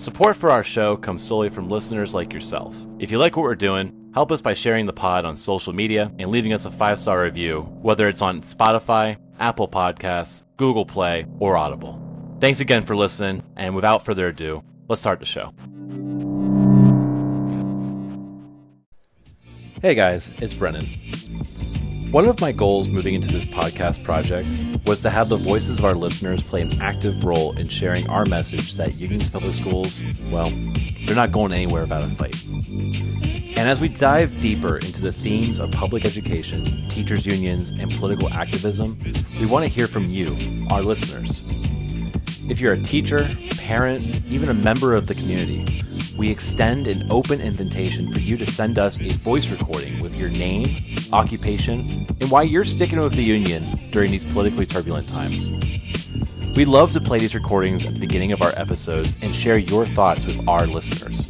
Support for our show comes solely from listeners like yourself. If you like what we're doing, help us by sharing the pod on social media and leaving us a five star review, whether it's on Spotify, Apple Podcasts, Google Play, or Audible. Thanks again for listening, and without further ado, let's start the show. Hey guys, it's Brennan. One of my goals moving into this podcast project was to have the voices of our listeners play an active role in sharing our message that Unions Public Schools, well, they're not going anywhere without a fight. And as we dive deeper into the themes of public education, teachers' unions, and political activism, we want to hear from you, our listeners. If you're a teacher, parent, even a member of the community, we extend an open invitation for you to send us a voice recording with your name, occupation, and why you're sticking with the union during these politically turbulent times. We love to play these recordings at the beginning of our episodes and share your thoughts with our listeners.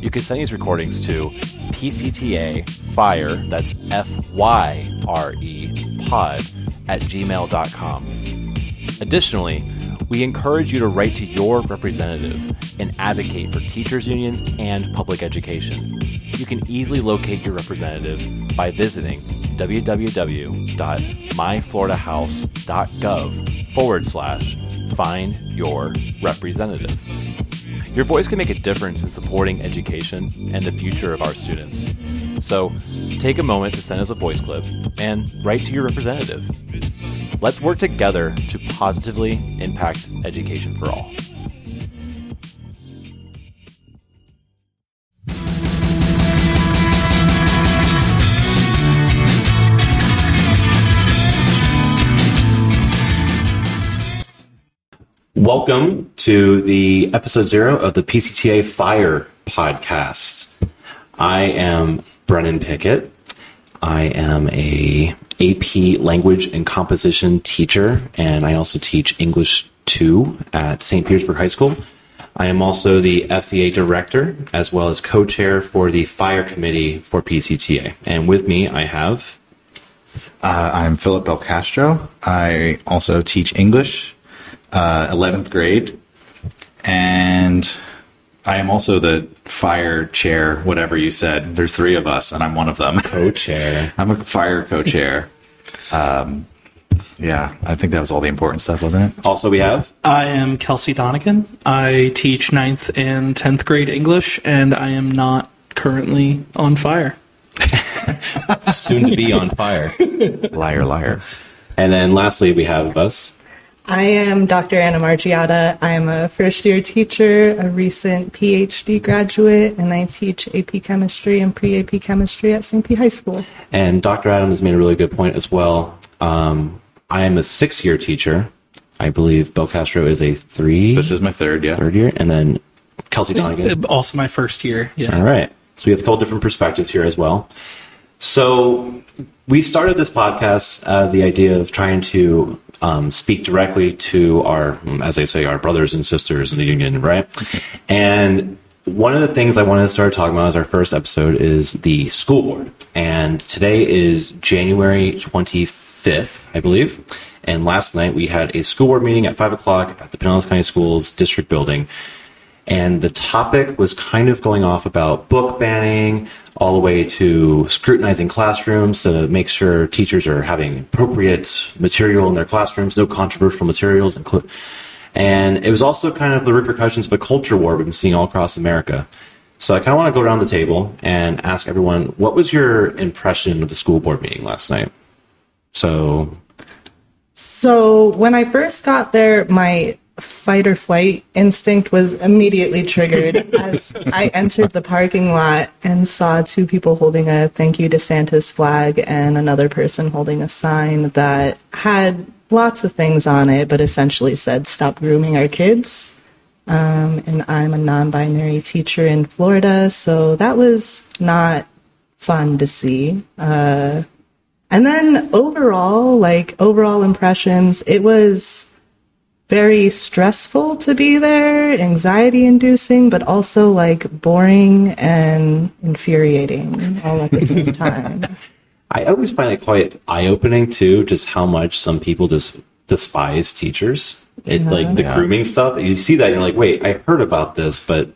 You can send these recordings to PCTA Fire, that's F Y R E, pod, at gmail.com. Additionally, we encourage you to write to your representative and advocate for teachers' unions and public education. You can easily locate your representative by visiting www.myfloridahouse.gov forward slash find your representative. Your voice can make a difference in supporting education and the future of our students. So take a moment to send us a voice clip and write to your representative. Let's work together to positively impact education for all. Welcome to the episode zero of the PCTA Fire podcast. I am Brennan Pickett. I am a AP Language and Composition teacher, and I also teach English 2 at St. Petersburg High School. I am also the FEA director as well as co chair for the Fire Committee for PCTA. And with me, I have. Uh, I'm Philip Belcastro. I also teach English, uh, 11th grade, and I am also the fire chair, whatever you said. There's three of us, and I'm one of them. Co chair. I'm a fire co-chair. Um, yeah, I think that was all the important stuff, wasn't it? Also, we have. I am Kelsey Donegan. I teach ninth and 10th grade English, and I am not currently on fire. soon to be on fire. Liar, liar. And then lastly, we have us. I am Dr. Anna Margiotta. I am a first year teacher, a recent PhD graduate, and I teach AP chemistry and pre AP chemistry at St. P High School. And Dr. Adams made a really good point as well. Um, I am a six year teacher. I believe Belcastro is a three. This is my third, yeah. third year. And then Kelsey Donegan. Also, my first year. Yeah. All right. So we have a couple different perspectives here as well. So we started this podcast uh, the idea of trying to um, speak directly to our, as I say, our brothers and sisters in the union, right? And one of the things I wanted to start talking about as our first episode is the school board. And today is January 25th, I believe. And last night we had a school board meeting at 5 o'clock at the Pinellas County Schools district building. And the topic was kind of going off about book banning, all the way to scrutinizing classrooms to make sure teachers are having appropriate material in their classrooms, no controversial materials. And it was also kind of the repercussions of a culture war we've been seeing all across America. So I kind of want to go around the table and ask everyone, what was your impression of the school board meeting last night? So. So when I first got there, my fight or flight instinct was immediately triggered as I entered the parking lot and saw two people holding a thank you DeSantis flag and another person holding a sign that had lots of things on it, but essentially said, Stop grooming our kids. Um, and I'm a non binary teacher in Florida, so that was not fun to see. Uh, and then overall, like overall impressions, it was very stressful to be there, anxiety inducing, but also like boring and infuriating all at the same time. I always find it quite eye opening too, just how much some people just despise teachers. It like the uh-huh. Yeah. grooming stuff. You see that, and you're like, wait, I heard about this, but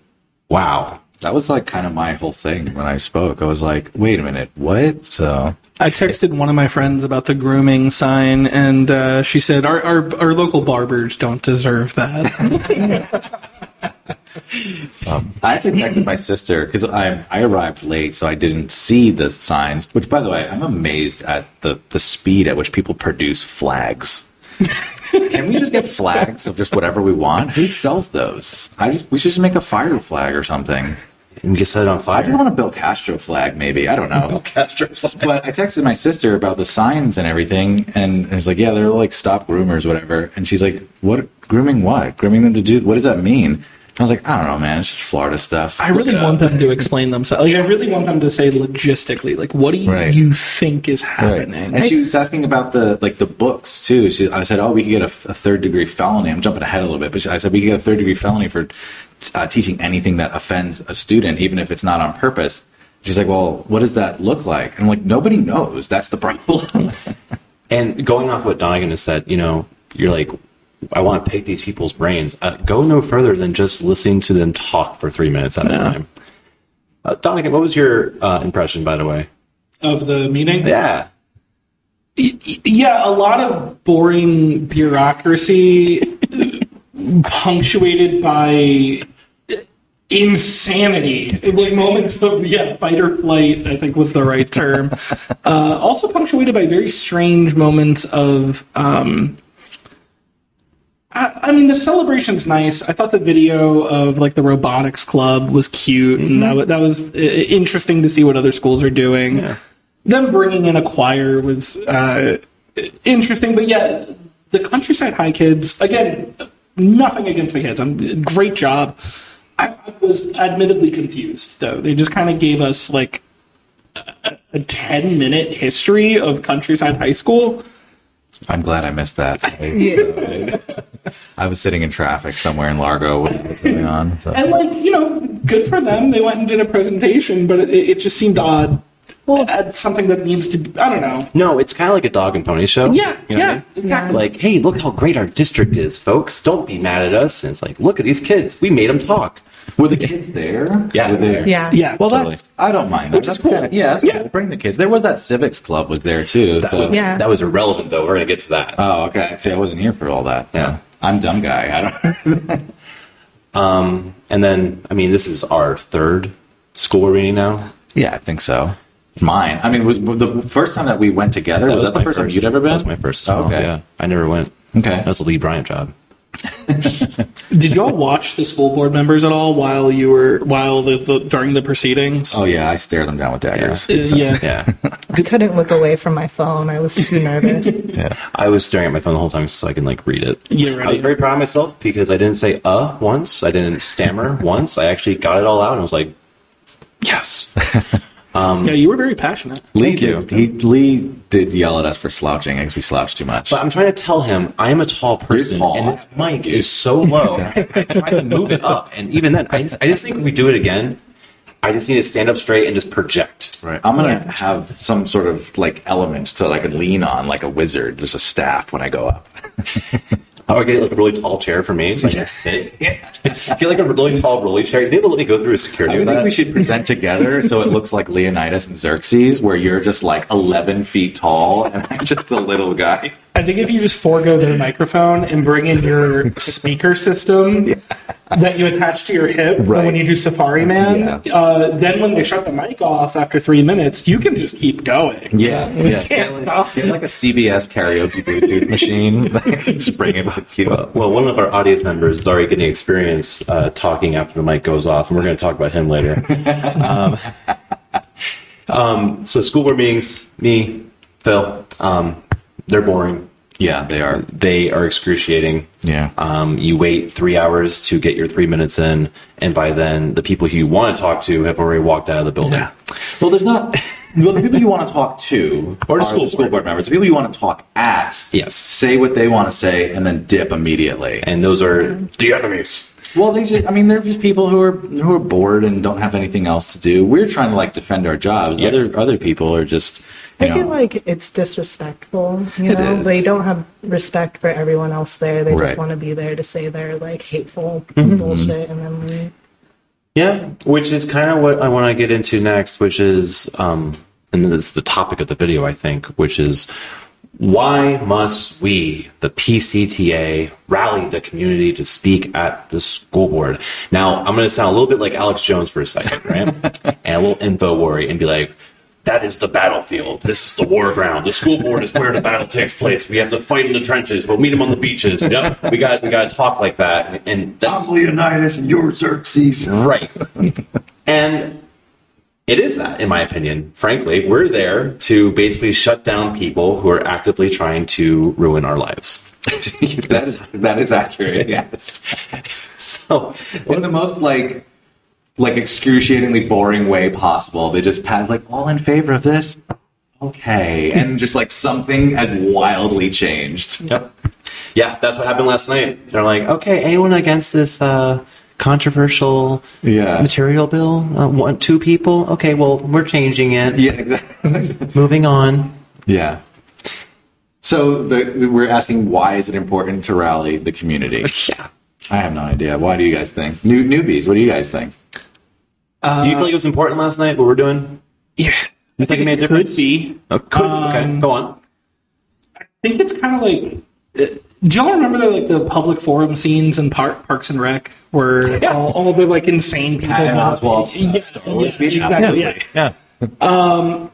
wow. That was like kind of my whole thing when I spoke. I was like, wait a minute, what? So I texted one of my friends about the grooming sign, and uh, she said our, our our local barbers don't deserve that. I actually texted my sister because I I arrived late, so I didn't see the signs. Which, by the way, I'm amazed at the the speed at which people produce flags. Can we just get flags of just whatever we want? Who sells those? I just, we should just make a fire flag or something. And you get set on fire. I just want a Belcastro flag, maybe. I don't know. Belcastro But I texted my sister about the signs and everything, and it's like, yeah, they're like stop groomers, whatever. And she's like, what? Grooming what? Grooming them to do? What does that mean? I was like, I don't know, man. It's just Florida stuff. I really want them to explain themselves. Like, I really want them to say logistically, like, what do you, Right. you think is Right. happening? And she was asking about the like the books too. She, I said, "Oh, we could get a, a third degree felony." I'm jumping ahead a little bit, but she, I said we could get a third degree felony for uh, teaching anything that offends a student, even if it's not on purpose. She's like, "Well, what does that look like?" And I'm like, "Nobody knows. That's the problem." And going off what Donegan has said, you know, you're like, I want to pick these people's brains. Uh, go no further than just listening to them talk for three minutes at a time. Uh, Donegan, what was your uh, impression, by the way? of the meeting? Yeah. Yeah, a lot of boring bureaucracy punctuated by insanity. Like moments of, yeah, fight or flight, I think was the right term. uh, also punctuated by very strange moments of. Um, I, I mean, the celebration's nice. I thought the video of like the robotics club was cute, and that, wa- that was uh, interesting to see what other schools are doing Yeah. them bringing in a choir was uh, interesting, but yeah, the countryside high kids again, nothing against the kids. I'm great job. I, I was admittedly confused though. They just kind of gave us like a, a ten minute history of countryside high school. I'm glad I missed that. Yeah. I was sitting in traffic somewhere in Largo when it was going on. So. And like, you know, good for them. They went and did a presentation, but it, it just seemed odd. Well, add something that needs to be, I don't know. No, it's kind of like a dog and pony show. Yeah, You know what I yeah, mean? exactly. Like, hey, look how great our district is, folks. Don't be mad at us. And it's like, look at these kids. We made them talk. Were the kids there? Yeah. Were they- Yeah. Yeah, Well, totally. that's I don't mind. that. Which is cool. kinda- yeah, that's Yeah. cool. Bring the kids. There was that civics club was there too. That so- was Yeah. that was irrelevant, though. We're gonna get to that. Oh, okay. See, I wasn't here for all that. Yeah. I'm dumb guy. I don't. Um, and then, I mean, this is our third school we're now. yeah, I think so. Mine. I mean, was was the first time that we went together? was, that the my first, time you'd ever been? That was my first. As Oh, okay. Yeah, I never went. Okay. that was a Lee Bryant job. Did you all watch the school board members at all while you were while the, the during the proceedings? Oh yeah, I stare them down with daggers. Uh, yeah. Yeah, I couldn't look away from my phone. I was too nervous. Yeah. I was staring at my phone the whole time so I can like read it. Yeah, I was very proud of myself because I didn't say uh once. I didn't stammer once. I actually got it all out, and I was like, yes. Um, yeah, you were very passionate. Lee Thank you. did. He Lee did yell at us for slouching because we slouched too much. But I'm trying to tell him I am a tall person, tall. and this mic is so low. I'm trying to move it up, and even then, I just, I just think if we do it again, I just need to stand up straight and just project. Right. I'm gonna Yeah. have some sort of like element that I could lean on, like a wizard, just a staff when I go up. Oh, I get like a really tall chair for me, so I can sit. Get like a really tall rolly chair. You think they'll let me go through a security I think that? we should present together so it looks like Leonidas and Xerxes, where you're just like 11 feet tall and I'm just a little guy. I think if you just forego the microphone and bring in your speaker system that you attach to your hip Right. when you do Safari Man, Yeah. uh, then when they shut the mic off after three minutes, you can just keep going. Yeah, yeah. can't Get like, get like a CBS karaoke Bluetooth machine. just bring it with you. well, one of our audience members is already getting experience uh, talking after the mic goes off, and we're going to talk about him later. um, um, so, school board meetings, me, Phil, um, they're boring. Yeah, they are. They are excruciating. Yeah. Um, you wait three hours to get your three minutes in, and by then, the people who you want to talk to have already walked out of the building. Yeah. Well, there's not. Well, the people you want to talk to Or are the school the school board. board members. The people you want to talk at, Yes. say what they want to say and then dip immediately. And those are the enemies. Well, they just, I mean, they're just people who are who are bored and don't have anything else to do. We're trying to like defend our jobs. Yeah. Other other people are just I You feel like it's disrespectful. You It know, is. they don't have respect for everyone else there. They Right. just want to be there to say their like hateful Mm-hmm. bullshit and then leave. Yeah, which is kind of what I want to get into next, which is, um, and this is the topic of the video, I think, which is why must we, the PCTA, rally the community to speak at the school board? Now, I'm going to sound a little bit like Alex Jones for a second, right? and a little info worry and be like, that is the battlefield. This is the war ground. The school board is where the battle takes place. We have to fight in the trenches. We'll meet them on the beaches. Yep. We got we got to talk like that, and that's Leonidas and you're Xerxes. Right. and it is that, in my opinion. Frankly, we're there to basically shut down people who are actively trying to ruin our lives. that, is, that is accurate. Yes. So, in the most like like excruciatingly boring way possible. They just pat like all in favor of this. Okay, and just like something has wildly changed. yep. Yeah, that's what happened last night. They're like, okay, anyone against this uh, controversial Yeah. material bill? Uh, one, two people? Okay, well, we're changing it. Yeah, exactly. Moving on. yeah. So the, the- we're asking why is it important to rally the community? Yeah. I have no idea. Why do you guys think? New newbies, what do you guys think? Do you feel like it was important last night, what we're doing? Yeah, You think it made a difference? could be. Oh, could. okay, go on. I think it's kind of like. uh, Do y'all remember the like the public forum scenes in Park, Parks and Rec, where all, all the like insane people? Patton got- Oswalt's, uh, Yeah, Star Wars yeah, speech? exactly, yeah. Yeah.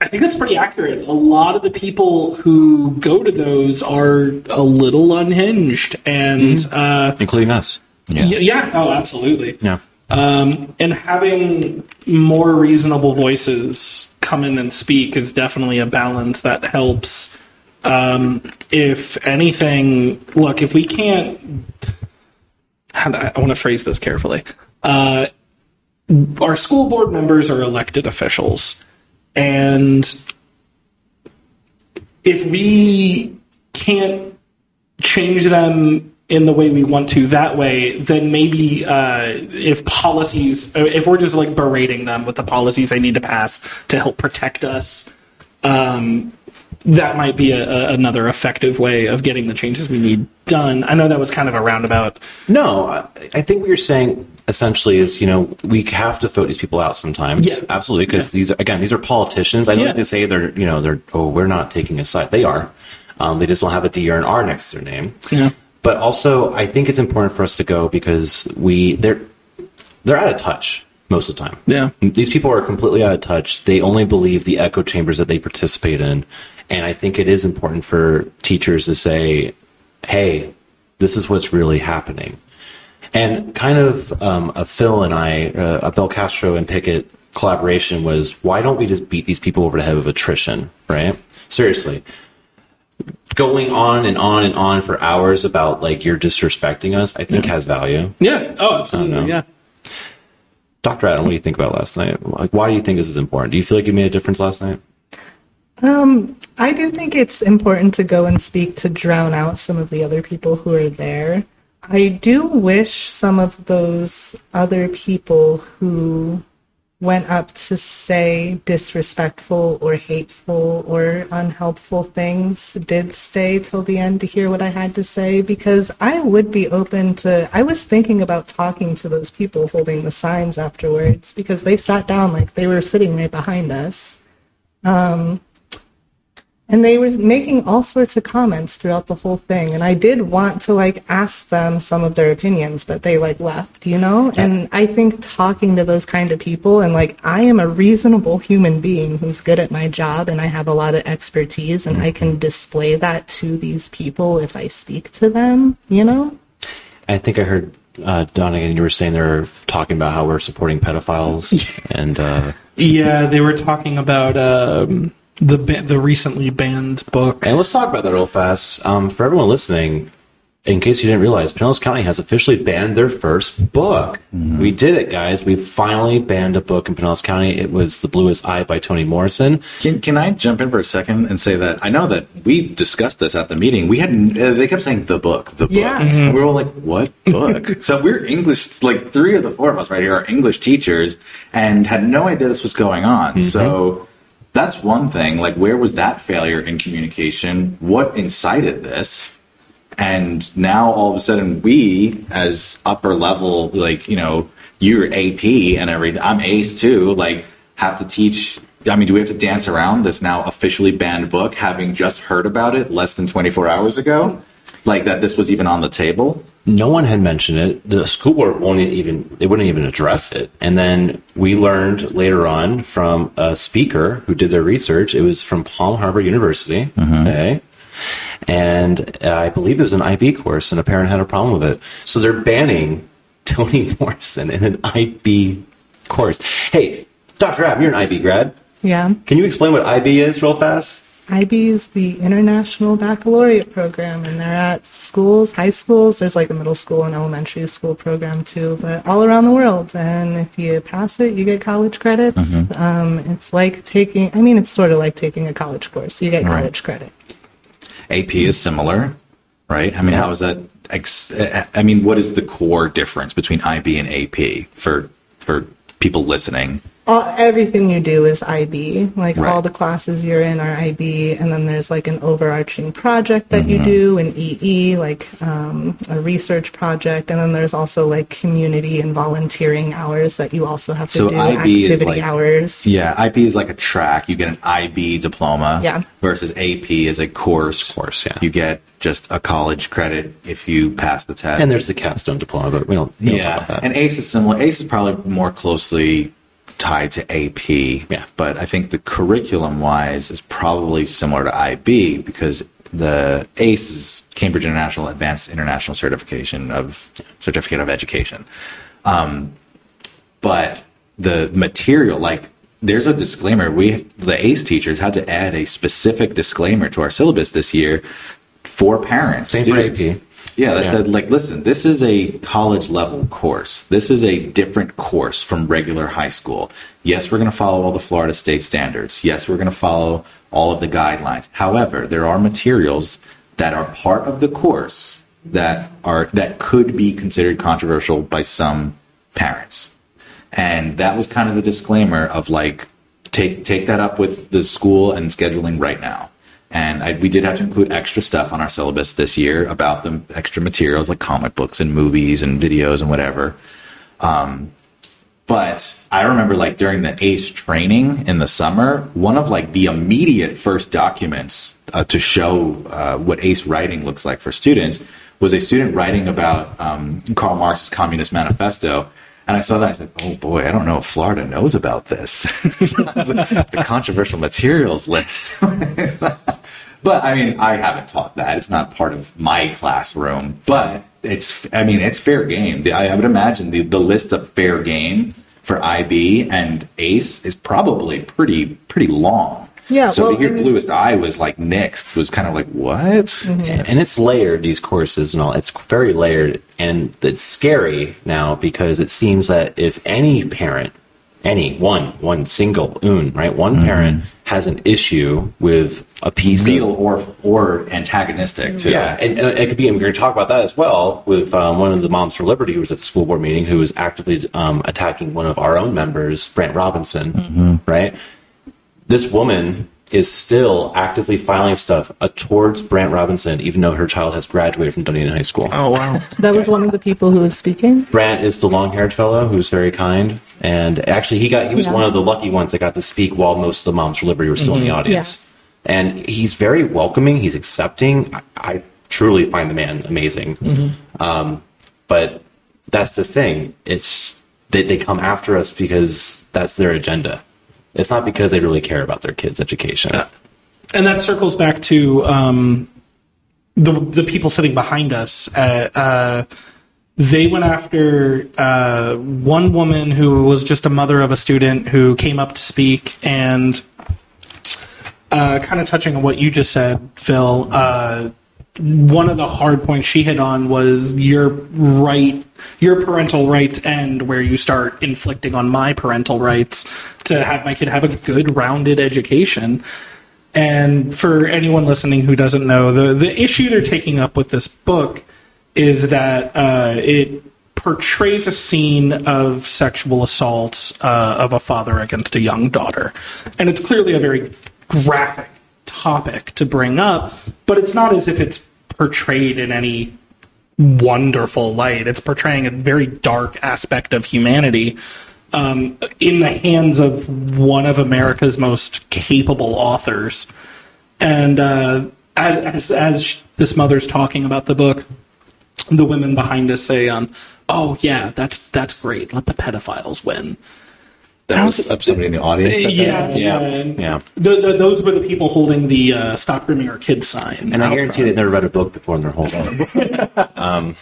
I think that's pretty accurate. A lot of the people who go to those are a little unhinged, and uh, Including us. yeah. yeah, oh, absolutely. Yeah. Um, and having more reasonable voices come in and speak is definitely a balance that helps. Um, if anything, look, if we can't, I, want to phrase this carefully. Uh, our school board members are elected officials, and if we can't change them in the way we want to that way, then maybe uh, if policies, uh, if we're just like berating them with the policies they need to pass to help protect us, um, that might be a, a, another effective way of getting the changes we need done. I know that was kind of a roundabout. No, I think what you're saying essentially is, you know, we have to vote these people out sometimes. Yeah. Absolutely, because these are, again, these are politicians. I know Yeah. that they say they're, you know, they're, oh, we're not taking a side. They are. Um, they just don't have a D or an R next to their name. Yeah. But also, I think it's important for us to go because we they're they're out of touch most of the time. Yeah. These people are completely out of touch. They only believe the echo chambers that they participate in. And I think it is important for teachers to say, hey, this is what's really happening. And kind of um, a Phil and I, uh, a Belcastro and Pickett collaboration was why don't we just beat these people over the head with attrition, right? Seriously. Going on and on and on for hours about like you're disrespecting us, I think has value. Yeah. Oh, absolutely. Yeah. Dr. Adam, what do you think about last night? Like, why do you think this is important? Do you feel like you made a difference last night? Um, I do think it's important to go and speak to drown out some of the other people who are there. I do wish some of those other people who went up to say disrespectful or hateful or unhelpful things did stay till the end to hear what I had to say because I would be open to. I was thinking about talking to those people holding the signs afterwards because they sat down like they were sitting right behind us. Um, And they were making all sorts of comments throughout the whole thing. And I did want to like ask them some of their opinions, but they like left, you know? And I think talking to those kind of people and like I am a reasonable human being who's good at my job and I have a lot of expertise and I can display that to these people if I speak to them, you know? I think I heard uh, Donegan, you were saying they're talking about how we're supporting pedophiles, and uh, Yeah, they were talking about um, the ba- the recently banned book. and let's talk about that real fast. Um, for everyone listening, in case you didn't realize, Pinellas County has officially banned their first book. We did it, guys. We finally banned a book in Pinellas County. It was The Bluest Eye by Toni Morrison. Can, can I jump in for a second and say that I know that we discussed this at the meeting. We had uh, they kept saying the book, the book. Yeah. And we were all like, "What book?" so we're English. Like three of the four of us right here are English teachers and had no idea this was going on. So that's one thing. Like, where was that failure in communication? What incited this? And now all of a sudden, we as upper level, like, you know, you're AP and everything, I'm AICE too, like, have to teach. I mean, do we have to dance around this now officially banned book, having just heard about it less than 24 hours ago? Like, that this was even on the table? no one had mentioned it. The school board won't even they wouldn't even address it. And then we learned later on from a speaker who did their research. It was from Palm Harbor University. Okay. And uh, I believe it was an IB course, and a parent had a problem with it. So they're banning Toni Morrison in an IB course. Hey, Dr. Ab, you're an IB grad. Yeah. Can you explain what IB is real fast? IB is the International Baccalaureate Program, and they're at schools, high schools. There's like a middle school and elementary school program too, but all around the world. And if you pass it, you get college credits. Um, it's like taking, I mean, it's sort of like taking a college course. You get Right. college credit. AP is similar, right? I mean, how is that? Ex- I mean, what is the core difference between IB and AP for for people listening? All, everything you do is IB. Like Right. all the classes you're in are IB, and then there's like an overarching project that Mm-hmm. you do, an EE, like um, a research project, and then there's also like community and volunteering hours that you also have to So do, IB is activity like- hours. Yeah, IB is like a track. You get an IB diploma. Yeah. Versus AP is a course. Course, yeah. You get just a college credit if you pass the test. And there's the capstone diploma, but we don't, we don't talk yeah, about that. and AICE is similar. AICE is probably more closely tied to AP. Yeah. But I think the curriculum wise is probably similar to IB because the AICE is Cambridge International Advanced International Certification of Certificate of Education. Um, but the material, like there's a disclaimer. We the AICE teachers had to add a specific disclaimer to our syllabus this year for parents. Same for. AP. Yeah, that Yeah. said, like, listen, this is a college level course. This is a different course from regular high school. Yes, we're going to follow all the Florida state standards. Yes, we're going to follow all of the guidelines. However, there are materials that are part of the course that are that could be considered controversial by some parents. And that was kind of the disclaimer of like, take take that up with the school and scheduling right now. And I, we did have to include extra stuff on our syllabus this year about the extra materials like comic books and movies and videos and whatever. Um, but I remember like during the AICE training in the summer, one of like the immediate first documents uh, to show uh, what AICE writing looks like for students was a student writing about um, Karl Marx's Communist Manifesto. And I saw that. I said, "Oh boy, I don't know if Florida knows about this. the controversial materials list." but I mean, I haven't taught that. It's not part of my classroom. But it's, I mean, it's fair game. The, I, would imagine the, the list of fair game for IB and AICE is probably pretty pretty long. Yeah, So well, to hear I mean- Bluest Eye was like next was kind of like what? and it's layered these courses and all. It's very layered and it's scary now because it seems that if any parent any one one single un right? One parent has an issue with a piece Real of or or antagonistic too. yeah and, and it could be and we're going to talk about that as well with um, one of the moms for liberty who was at the school board meeting who was actively um, attacking one of our own members brant robinson right this woman is still actively filing stuff uh, towards Brant Robinson, even though her child has graduated from Dunedin High School. Oh wow. That was one of the people who was speaking. Brant is the long-haired fellow who's very kind, and actually, he got he was Yeah. one of the lucky ones that got to speak while most of the moms for liberty were still in the audience. And he's very welcoming. He's accepting. I, I truly find the man amazing. Um, but that's the thing. It's they, they come after us because that's their agenda. It's not because they really care about their kids' education. and that circles back to um, the the people sitting behind us. Uh, uh, they went after uh, one woman who was just a mother of a student who came up to speak and uh, kind of touching on what you just said, Phil. One of the hard points she hit on was your right, your parental rights end where you start inflicting on my parental rights to have my kid have a good, rounded education. And for anyone listening who doesn't know, the the issue they're taking up with this book is that uh, it portrays a scene of sexual assault uh, of a father against a young daughter, and it's clearly a very graphic topic to bring up, but it's not as if it's portrayed in any wonderful light. It's portraying a very dark aspect of humanity um, in the hands of one of America's most capable authors. And uh, as, as, as this mother's talking about the book, the women behind us say, um, "Oh yeah, that's that's great. Let the pedophiles win." That was somebody in the audience. said that? Yeah, yeah, yeah. The, the, those were the people holding the uh, "Stop Grooming Our Kids" sign. And I guarantee front. they've never read a book before in their whole life. um,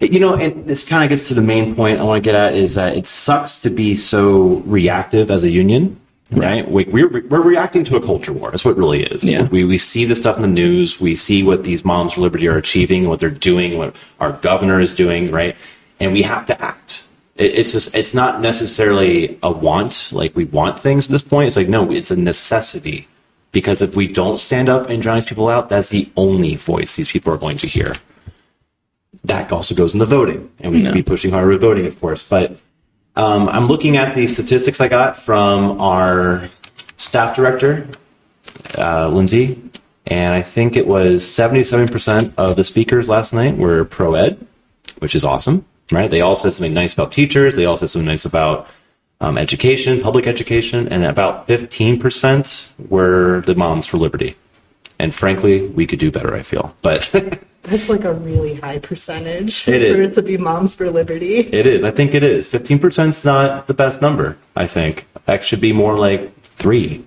you know, and this kind of gets to the main point I want to get at is that it sucks to be so reactive as a union, right? We, we're we're reacting to a culture war. That's what it really is. Yeah. We we see the stuff in the news. We see what these moms for liberty are achieving, what they're doing, what our governor is doing, right? And we have to act. It, it's just it's not necessarily a want, like we want things at this point. It's like no, it's a necessity because if we don't stand up and drown these people out, that's the only voice these people are going to hear. That also goes into voting, and we Yeah. can be pushing harder with voting, of course. But um, I'm looking at the statistics I got from our staff director, uh, Lindsay, and I think it was 77% of the speakers last night were pro ed, which is awesome, right? They all said something nice about teachers. They all said something nice about um, education, public education, and about 15% were the moms for liberty. And frankly, we could do better, I feel. But That's like a really high percentage It is. for it to be Moms for Liberty. it is. I think it is. 15% is not the best number, I think. That should be more like three.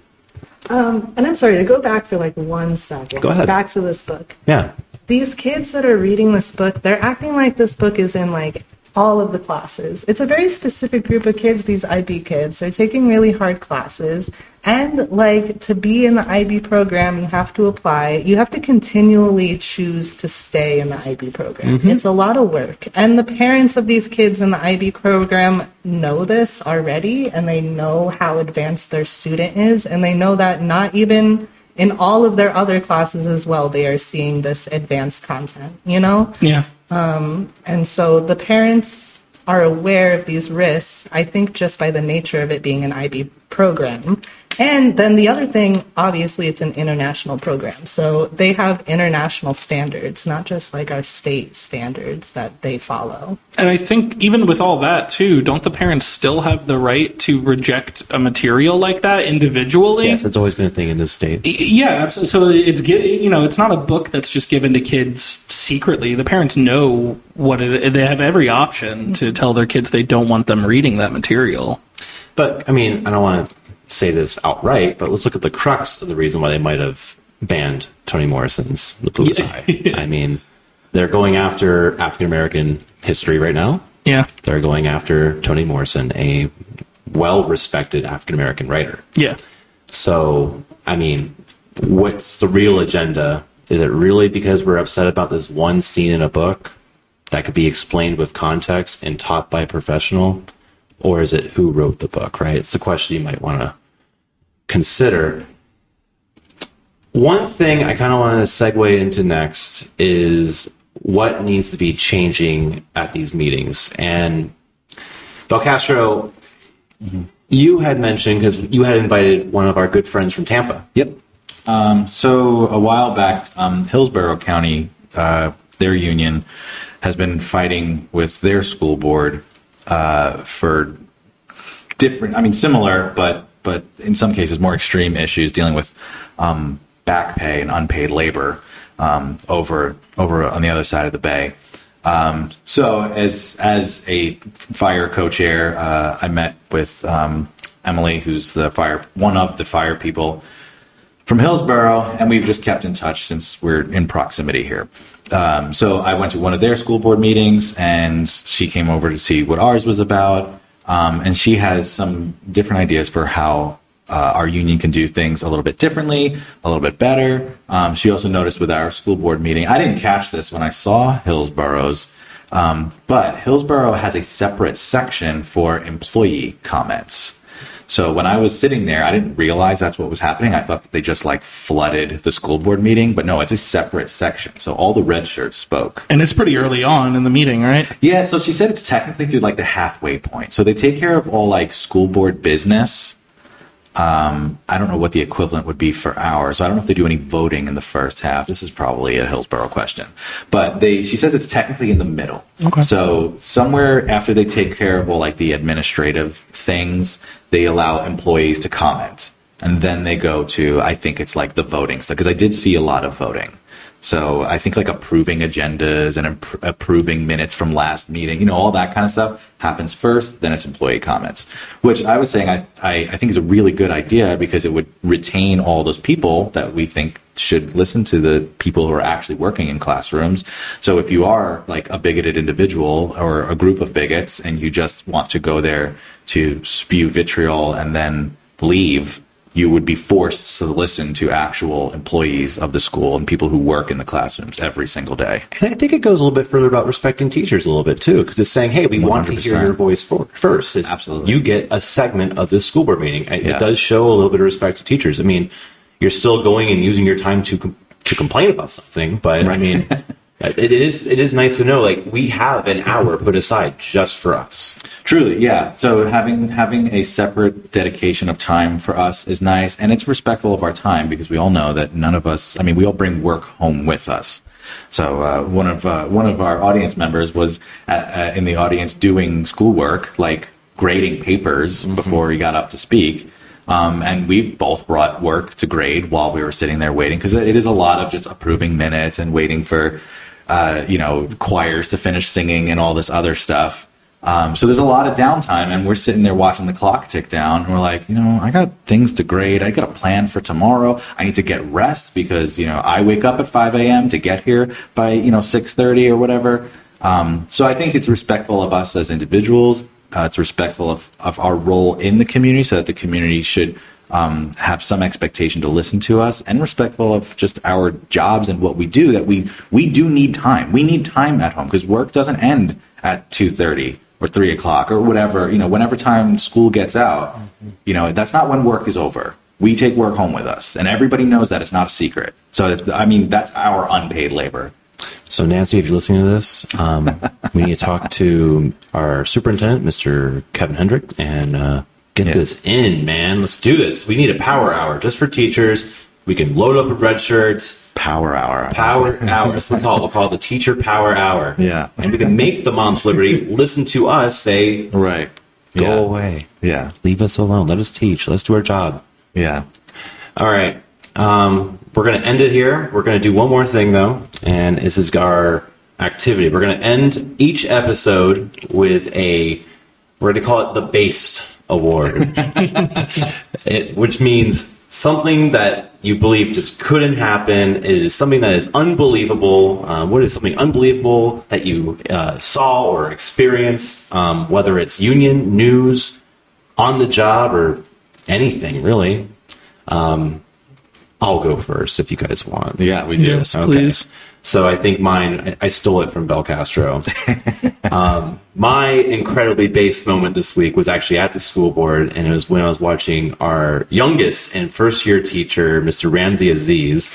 Um, and I'm sorry to go back for like one second. Go ahead. Back to this book. Yeah. These kids that are reading this book, they're acting like this book is in like all of the classes. It's a very specific group of kids, these IB kids. They're taking really hard classes. And like to be in the IB program, you have to apply. You have to continually choose to stay in the IB program. Mm-hmm. It's a lot of work. And the parents of these kids in the IB program know this already and they know how advanced their student is. And they know that not even in all of their other classes as well, they are seeing this advanced content, you know? Yeah. Um, and so the parents are aware of these risks, I think, just by the nature of it being an IB program. And then the other thing, obviously, it's an international program. So they have international standards, not just like our state standards that they follow. And I think even with all that too, don't the parents still have the right to reject a material like that individually? Yes, it's always been a thing in this state. Yeah. So it's gi- you know, it's not a book that's just given to kids secretly. The parents know what it. They have every option to tell their kids they don't want them reading that material. But I mean, I don't want to say this outright, but let's look at the crux of the reason why they might have banned Toni Morrison's The Yeah. Eye. I mean, they're going after African American history right now. Yeah, They're going after Toni Morrison, a well respected African American writer. yeah. So, I mean, what's the real agenda? Is it really because we're upset about this one scene in a book that could be explained with context and taught by a professional? Or is it who wrote the book, right? It's the question you might want to consider. One thing I kind of want to segue into next is what needs to be changing at these meetings. And Belcastro, you had mentioned because you had invited one of our good friends from Tampa. Yep. Um, so a while back, um, Hillsborough County, uh, their union, has been fighting with their school board uh, for different. I mean, similar, but but in some cases more extreme issues dealing with um, back pay and unpaid labor um, over over on the other side of the bay. Um, so as as a fire co-chair, uh, I met with um, Emily, who's the fire one of the fire people from Hillsborough, and we've just kept in touch since we're in proximity here. Um, so I went to one of their school board meetings, and she came over to see what ours was about. Um, and she has some different ideas for how uh, our union can do things a little bit differently, a little bit better. Um, she also noticed with our school board meeting, I didn't catch this when I saw Hillsborough's, um, but Hillsborough has a separate section for employee comments. So when I was sitting there, I didn't realize that's what was happening. I thought that they just like flooded the school board meeting, but no, it's a separate section. So all the red shirts spoke. And it's pretty early on in the meeting, right? Yeah, so she said it's technically through like the halfway point. So they take care of all like school board business. Um, I don't know what the equivalent would be for ours. So I don't know if they do any voting in the first half. This is probably a Hillsborough question, but they she says it's technically in the middle. Okay. So somewhere after they take care of all like the administrative things, they allow employees to comment, and then they go to I think it's like the voting stuff because I did see a lot of voting. So I think like approving agendas and imp- approving minutes from last meeting, you know, all that kind of stuff happens first. Then it's employee comments, which I was saying I, I, I think is a really good idea because it would retain all those people that we think should listen to the people who are actually working in classrooms. So if you are like a bigoted individual or a group of bigots and you just want to go there to spew vitriol and then leave, you would be forced to listen to actual employees of the school and people who work in the classrooms every single day. And I think it goes a little bit further about respecting teachers a little bit too, because it's saying, "Hey, we want to hear your voice for, first. It's, Absolutely. you get a segment of this school board meeting. It, Yeah. it does show a little bit of respect to teachers. I mean, you're still going and using your time to com- to complain about something, but I mean, it, it is it is nice to know like we have an hour put aside just for us. Truly, yeah. So having having a separate dedication of time for us is nice, and it's respectful of our time because we all know that none of us. I mean, we all bring work home with us. So uh, one of uh, one of our audience members was uh, uh, in the audience doing schoolwork, like grading papers before he got up to speak. Um, and we've both brought work to grade while we were sitting there waiting because it is a lot of just approving minutes and waiting for, uh, you know, choirs to finish singing and all this other stuff. Um, so there's a lot of downtime, and we're sitting there watching the clock tick down. And we're like, you know, I got things to grade. I got a plan for tomorrow. I need to get rest because you know I wake up at 5 a.m. to get here by you know 6:30 or whatever. Um, so I think it's respectful of us as individuals. Uh, it's respectful of, of our role in the community, so that the community should um, have some expectation to listen to us, and respectful of just our jobs and what we do. That we we do need time. We need time at home because work doesn't end at 2:30 or three o'clock or whatever, you know, whenever time school gets out, you know, that's not when work is over. We take work home with us, and everybody knows that it's not a secret. So, I mean, that's our unpaid labor. So Nancy, if you're listening to this, um, we need to talk to our superintendent, Mr. Kevin Hendrick, and uh, get Yeah. this in, man. Let's do this. We need a power hour just for teachers. We can load up with red shirts. Power hour. Power hour. That's what we call it. We'll call it the teacher power hour. Yeah. And we can make the Moms Liberty listen to us say, Right. go yeah. away. Yeah. Leave us alone. Let us teach. Let's do our job. Yeah. All right. Um, we're going to end it here. We're going to do one more thing, though, and this is our activity. We're going to end each episode with a, we're going to call it the Based Award, it, which means something that you believe just couldn't happen. It is something that is unbelievable. Uh, what is something unbelievable that you uh, saw or experienced, um, whether it's union, news, on the job, or anything really? Um, I'll go first if you guys want. Yeah, we do. Yes, please. So I think mine, I I stole it from Belcastro. um, my incredibly based moment this week was actually at the school board, and it was when I was watching our youngest and first year teacher, Mr. Ramsey Aziz.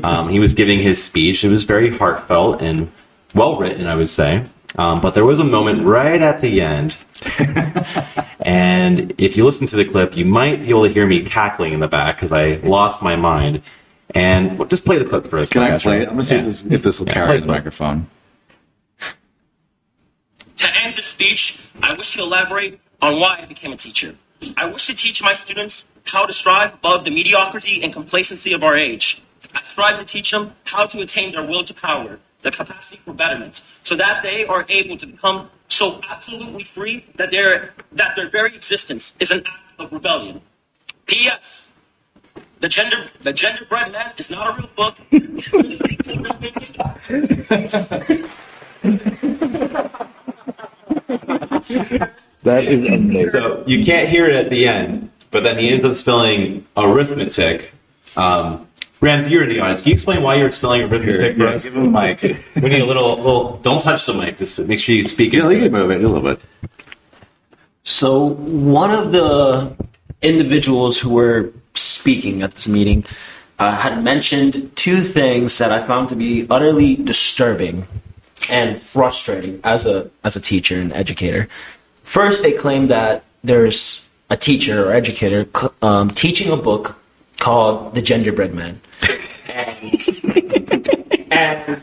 um, he was giving his speech. It was very heartfelt and well written, I would say. Um, but there was a moment right at the end and if you listen to the clip, you might be able to hear me cackling in the back because I lost my mind. And well, just play the clip for us. Can I play it? I'm going to see Yeah. if this, if this will Yeah, carry the the microphone. To end the speech, I wish to elaborate on why I became a teacher. I wish to teach my students how to strive above the mediocrity and complacency of our age. I strive to teach them how to attain their will to power, the capacity for betterment, so that they are able to become so absolutely free that their that their very existence is an act of rebellion. P.S. The gender the genderbread man is not a real book. That is amazing. So you can't hear it at the end, but then he ends up spelling arithmetic. Um, Rams, you're in the audience. Can you explain why you're spelling arithmetic for Yeah, us? give him a mic. We need a little, little. Don't touch the mic. Just make sure you speak Yeah, it. you can move it a little bit. So one of the individuals who were speaking at this meeting uh, had mentioned two things that I found to be utterly disturbing and frustrating as a as a teacher and educator. First, they claimed that there's a teacher or educator um, teaching a book called The Genderbread Man, and, and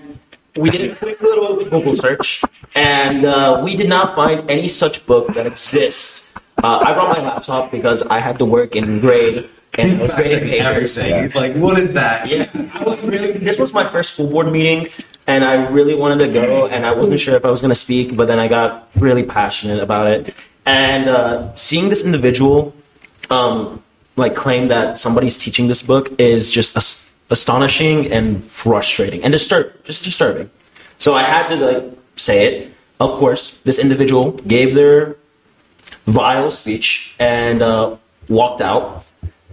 we did a quick little Google search, and uh, we did not find any such book that exists. Uh, I brought my laptop because I had to work in grade and was grading papers. He's like, what is that? Yeah, I was really. This was my first school board meeting, and I really wanted to go, and I wasn't sure if I was going to speak, but then I got really passionate about it, and uh, seeing this individual, um, like claim that somebody's teaching this book is just as- astonishing and frustrating and disturb, just disturbing. So I had to like say it. Of course, this individual gave their vile speech and uh, walked out.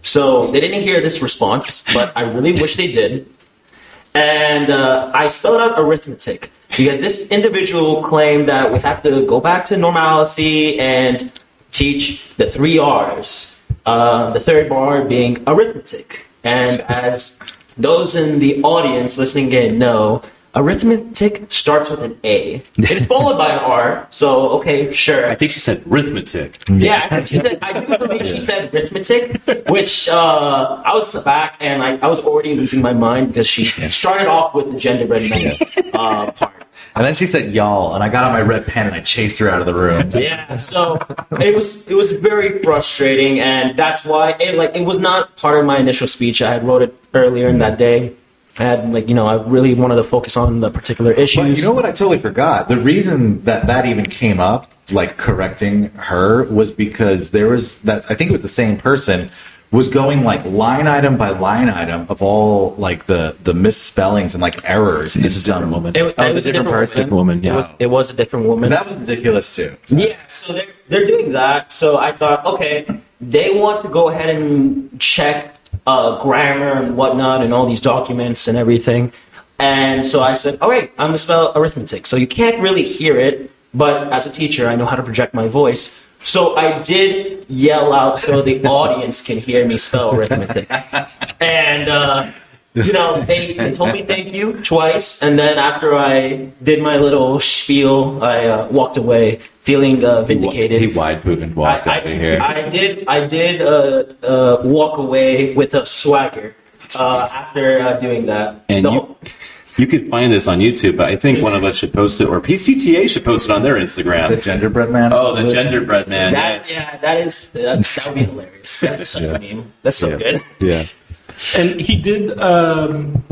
So they didn't hear this response, but I really wish they did. And uh, I spelled out arithmetic because this individual claimed that we have to go back to normalcy and teach the three R's. Uh, the third bar being arithmetic. And as those in the audience listening in know, arithmetic starts with an A. It's followed by an R. So okay, sure. I think she said arithmetic. Yeah, I think she said. I do believe she said arithmetic, which uh, I was in the back and I, I was already losing my mind because she started off with the genderbread man uh, part. And then she said y'all, and I got out my red pen and I chased her out of the room. Yeah, so it was it was very frustrating, and that's why it like it was not part of my initial speech. I had wrote it earlier in that day. I had like you know I really wanted to focus on the particular But issues. you know what? I totally forgot. The reason that that even came up, like correcting her, was because there was that. I think it was the same person was going like line item by line item of all like the the misspellings and like errors. This is not a woman. It, Oh, it was a different person. Different woman. It Yeah. was, it was a different woman. That was ridiculous too. Yeah, so they're, they're doing that. So I thought, okay, they want to go ahead and check uh, grammar and whatnot and all these documents and everything. And so I said, all right, I'm going to spell arithmetic. So you can't really hear it, but as a teacher, I know how to project my voice. So I did yell out so the audience can hear me spell arithmetic. And, uh, you know, they, they told me thank you twice, and then after I did my little spiel, I uh, walked away feeling uh, vindicated. He wide and walked I, out of here. I, I did. I did uh, uh, walk away with a swagger uh, after uh, doing that. And The you, whole- you could find this on YouTube, but I think one of us should post it, or PCTA should post it on their Instagram. the genderbread man. oh, the genderbread man. that, yes. yeah, that is that, that would be hilarious. That's such a meme. That's so good. Yeah. And he did um,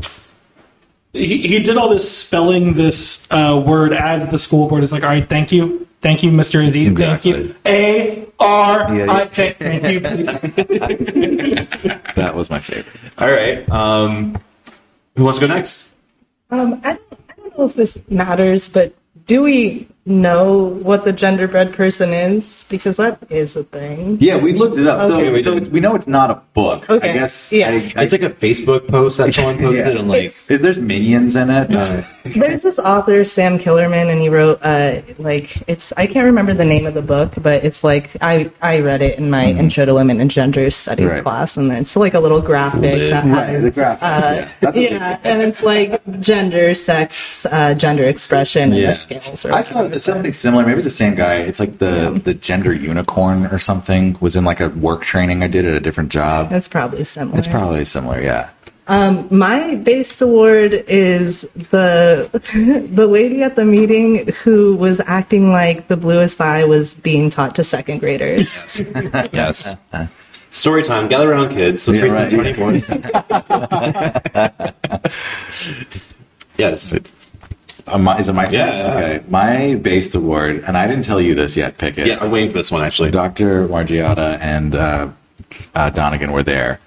he, he did all this spelling this uh, word as the school board is like all right thank you thank you mr aziz thank you a r Yeah, i yeah. thank, thank you That was my favorite. All right. Um, who wants to go next? Um, I, don't, I don't know if this matters, but do we know what the genderbread person is? Because that is a thing. Yeah, we looked it up. Okay. So, we so it's, we know it's not a book. Okay. I guess. Yeah. I, I, It's like a Facebook post that someone posted, Yeah. and like, It's- there's minions in it. uh, There's this author, Sam Killermann, and he wrote, uh, like, it's, I can't remember the name of the book, but it's like, I, I read it in my Intro to Women and Gender Studies Right. class, and it's like a little graphic that Right, has, graphic, uh, yeah. That's yeah, and it's like gender, sex, uh, gender expression, and Yeah. the scales. Or I saw something similar. Maybe it's the same guy. It's like the the gender unicorn or something. Was in like a work training I did at a different job. That's probably similar. It's probably similar. Yeah. My based award is the the lady at the meeting who was acting like the bluest eye was being taught to second graders. yes. Story time. Gather around, kids. So it's Yeah, free right. some 24. yes. Um, my- is it my turn? Yeah, yeah. Okay. My based award, and I didn't tell you this yet, Pickett. Yeah, I'm waiting for this one actually. Dr. Margiotta and uh, uh, Donegan were there.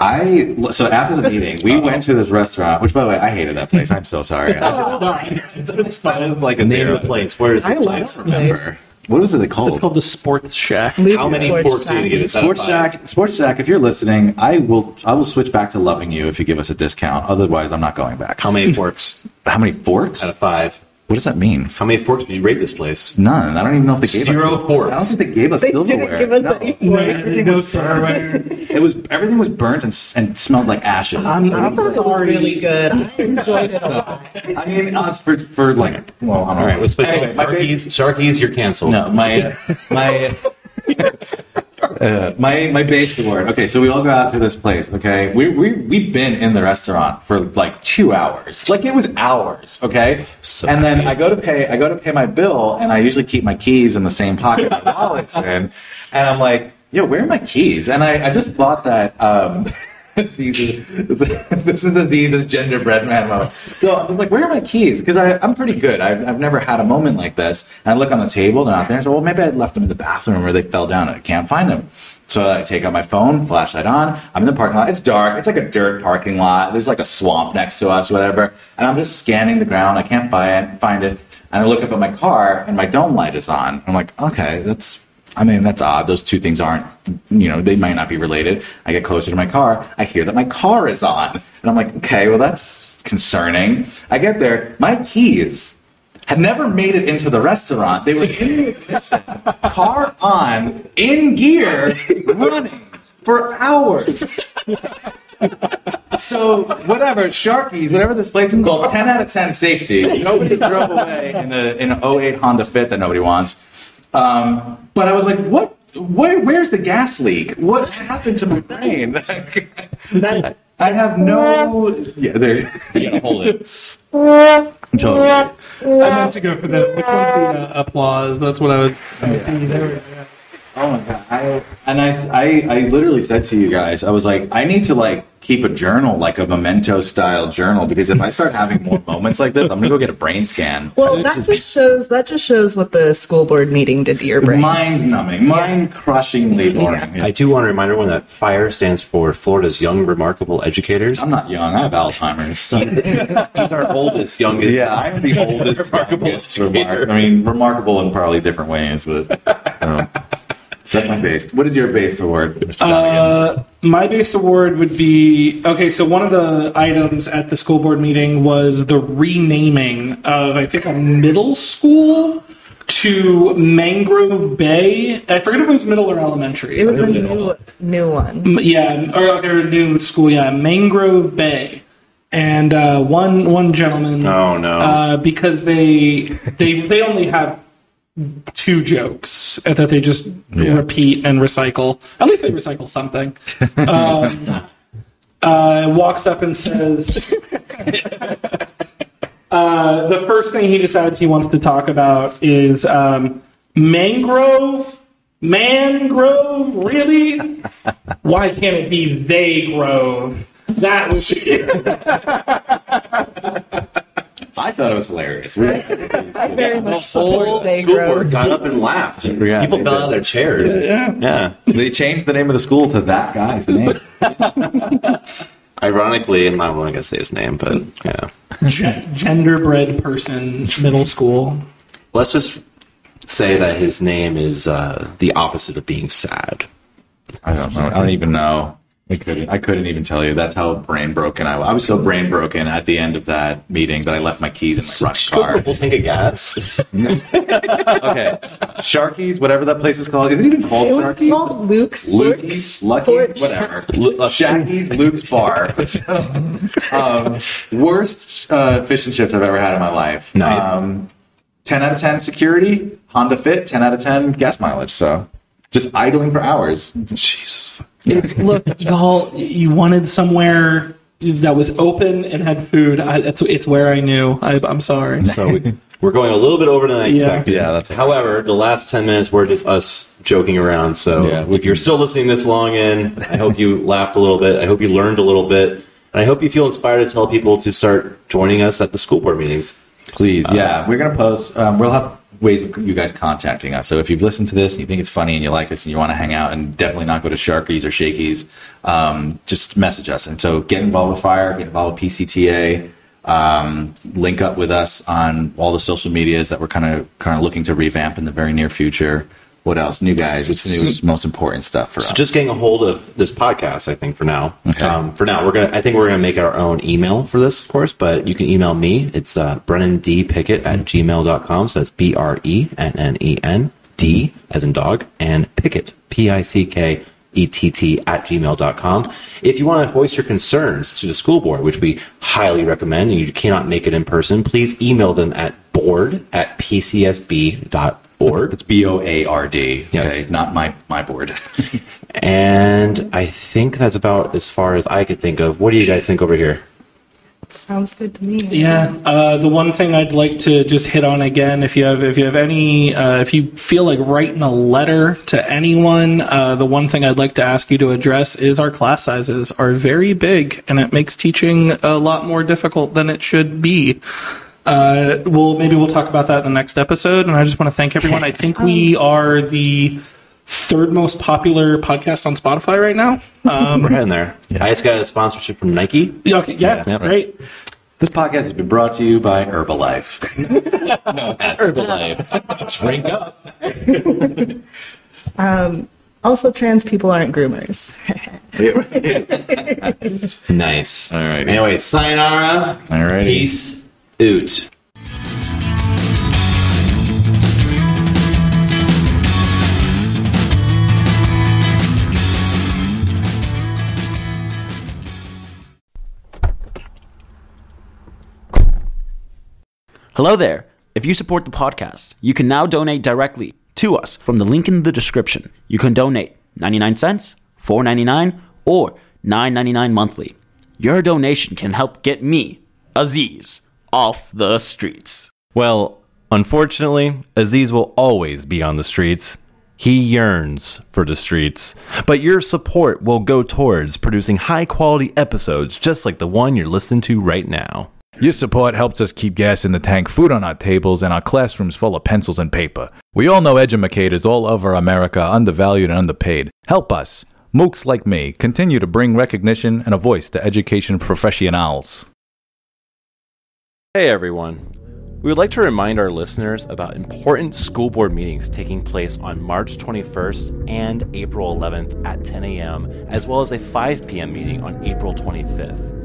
I so after the meeting, we went to this restaurant. Which, by the way, I hated that place. I'm so sorry. Oh, I It's like a name of the place. Where is I this love place? that place. what was it called? it's called the sports shack Luke's How many Sports forks do you Shack. Sports Shack, Sports Shack. If you're listening, I will. I will switch back to loving you if you give us a discount. Otherwise, I'm not going back. How many forks How many forks? out of five? What does that mean? How many forks did you rate this place? None. I don't even know if they gave Zero us. forks. I don't think they gave us They silverware. didn't give us No. any No, Everything no was silverware. It was everything was burnt and, and smelled like ashes. I'm, I I'm thought it was really good. I enjoyed it a lot. I mean, uh, it's for for like. Well, I don't All right, let's play Anyway, my Sharkies. Sharkies, you're canceled. No, my my uh, my my base award. Okay, so we all go out to this place. Okay, we we we've been in the restaurant for like two hours. Like it was hours. Okay, So and then. I go to pay. I go to pay my bill, and I usually keep my keys in the same pocket my wallet's in. And I'm like, yo, where are my keys? And I, I just thought that. Um, Caesar, this is Aziz's genderbread man moment. So I was like, where are my keys? Because I'm pretty good. I've, I've never had a moment like this. And I look on the table, they're not there. Said, well, maybe I left them in the bathroom or they fell down and I can't find them. So I take out my phone, flashlight on. I'm in the parking lot. It's dark. It's like a dirt parking lot. There's like a swamp next to us, whatever. And I'm just scanning the ground. I can't find it. find it. And I look up at my car and my dome light is on. I'm like, okay, that's I mean, that's odd. Those two things aren't, you know, they might not be related. I get closer to my car. I hear that my car is on. And I'm like, okay, well, that's concerning. I get there. My keys had never made it into the restaurant. They were in the ignition, car on, in gear, running for hours. So whatever, Sharkies, whatever this place is called, ten out of ten safety. Nobody drove away in a in an 08 Honda Fit that nobody wants. Um, but I was like, what? Where, where's the gas leak? What happened to my brain? That, I have no. Yeah, there. You gotta hold it. Totally. I meant to go for the, the uh, applause. That's what I was. There we go. Oh my god! I, and I, I, I literally said to you guys, I was like, I need to like keep a journal, like a memento style journal, because if I start having more moments like this, I'm gonna go get a brain scan. well, This that is just shows that just shows what the school board meeting did to your brain. mind numbing, mind crushingly boring. I do want to remind everyone that FYRE stands for Florida's Young Remarkable Educators. I'm not young. I have Alzheimer's. So. He's our oldest, youngest. yeah, I'm the oldest, Remarkable youngest. educator. Remar- I mean, remarkable in probably different ways, but um, that's my base. What is your base award, Mr. Donegan? Uh, my base award would be okay. So one of the items at the school board meeting was the renaming of I think a middle school to Mangrove Bay. I forget if it was middle or elementary. It was a new new one. Yeah, or, or a new school. Yeah, Mangrove Bay, and uh, one one gentleman. Oh, no. Uh, because they they they only have two jokes that they just repeat and recycle. At least they recycle something. Um, uh, walks up and says. Uh, the first thing he decides he wants to talk about is um, mangrove. Mangrove, really? Why can't it be they grove? That was I thought it was hilarious. We- I very The much support whole they school board got up and laughed. And Yeah, people they fell out of their chairs. yeah. Yeah. they changed the name of the school to that guy's name. Ironically, and I'm not gonna say his name, but yeah. Gen- genderbread person, middle school. Let's just say that his name is uh, the opposite of being sad. I don't know. I don't even know. I couldn't. I couldn't even tell you. That's how brain broken I was. I was so brain broken at the end of that meeting that I left my keys in my rush Go for a car. full tank of gas. okay, Sharkies, whatever that place is called. Is it even called It was Sharkies? called Luke's Lukey's, Sports- Lucky, Sports- whatever. Lu- uh, Shaggy's, Luke's Bar. um, worst uh, fish and chips I've ever had in my life. Nice. Um, 10 out of 10 security, Honda Fit, 10 out of 10 gas mileage. So just idling for hours. Jesus. It's, look, y'all, you wanted somewhere that was open and had food. I, it's, it's where I knew. I, I'm sorry. So we, we're going a little bit over than I Yeah. expected. Yeah, that's. However, the last 10 minutes were just us joking around. So Yeah. if you're still listening this long in, I hope you laughed a little bit. I hope you learned a little bit. And I hope you feel inspired to tell people to start joining us at the school board meetings. Please, yeah. We're going to post, um, we'll have ways of you guys contacting us. So if you've listened to this and you think it's funny and you like us and you want to hang out and definitely not go to Sharkies or Shakies, um, just message us. And so get involved with FYRE, get involved with PCTA, um, link up with us on all the social medias that we're kind of kind of looking to revamp in the very near future. What else? New guys. What's the new most important stuff for us? So just getting a hold of this podcast, I think for now. Okay. Um, for now, we're gonna. I think we're gonna make our own email for this, of course. But you can email me. It's uh, Brennen D Pickett at gmail.com. So that's B R E N N E N D as in dog and Pickett P I C K E T T at gmail.com. If you want to voice your concerns to the school board, which we highly recommend, and you cannot make it in person, please email them at board at pcsb.org. It's B O A R D. Yes. Okay, not my my board. And I think that's about as far as I could think of. What do you guys think over here? Sounds good to me. Yeah, uh, the one thing I'd like to just hit on again, if you have if you have any, uh, if you feel like writing a letter to anyone, uh, the one thing I'd like to ask you to address is our class sizes are very big, and it makes teaching a lot more difficult than it should be. Uh, we'll maybe we'll talk about that in the next episode, and I just want to thank everyone. I think we are the third most popular podcast on Spotify right now. Um, We're heading there. Yeah. I just got a sponsorship from Nike. yeah, okay, yeah, Yeah. great. this podcast has been brought to you by Herbalife. no, Herbalife. Drink up. Also, trans people aren't groomers. Nice. All right. Anyway, sayonara. All right. Peace out. Hello there. If you support the podcast, you can now donate directly to us from the link in the description. You can donate 99 cents, 4.99, or 9.99 monthly. Your donation can help get me, Aziz, off the streets. Well, unfortunately, Aziz will always be on the streets. He yearns for the streets. But your support will go towards producing high quality episodes just like the one you're listening to right now. Your support helps us keep gas in the tank, food on our tables, and our classrooms full of pencils and paper. We all know educators all over America are undervalued and underpaid. Help us, mooks like me, continue to bring recognition and a voice to education professionals. Hey everyone. We would like to remind our listeners about important school board meetings taking place on March 21st and April 11th at 10 a.m., as well as a 5 p.m. meeting on April 25th.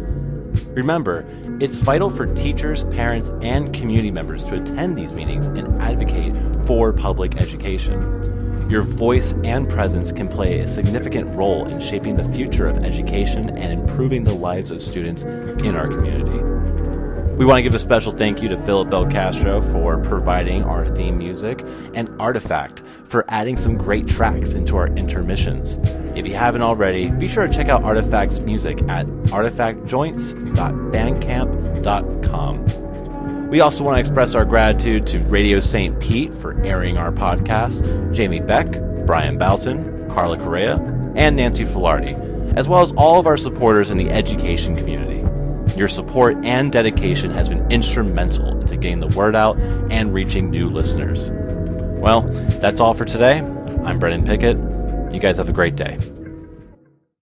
Remember, it's vital for teachers, parents, and community members to attend these meetings and advocate for public education. Your voice and presence can play a significant role in shaping the future of education and improving the lives of students in our community. We want to give a special thank you to Philip Belcastro for providing our theme music and Artifact for adding some great tracks into our intermissions. If you haven't already, be sure to check out Artifact's music at artifactjoints.bandcamp.com. We also want to express our gratitude to Radio St. Pete for airing our podcast, Jamie Beck, Brian Balton, Carla Correa, and Nancy Filardi, as well as all of our supporters in the education community. Your support and dedication has been instrumental into getting the word out and reaching new listeners. Well, that's all for today. I'm Brennen Pickett. You guys have a great day.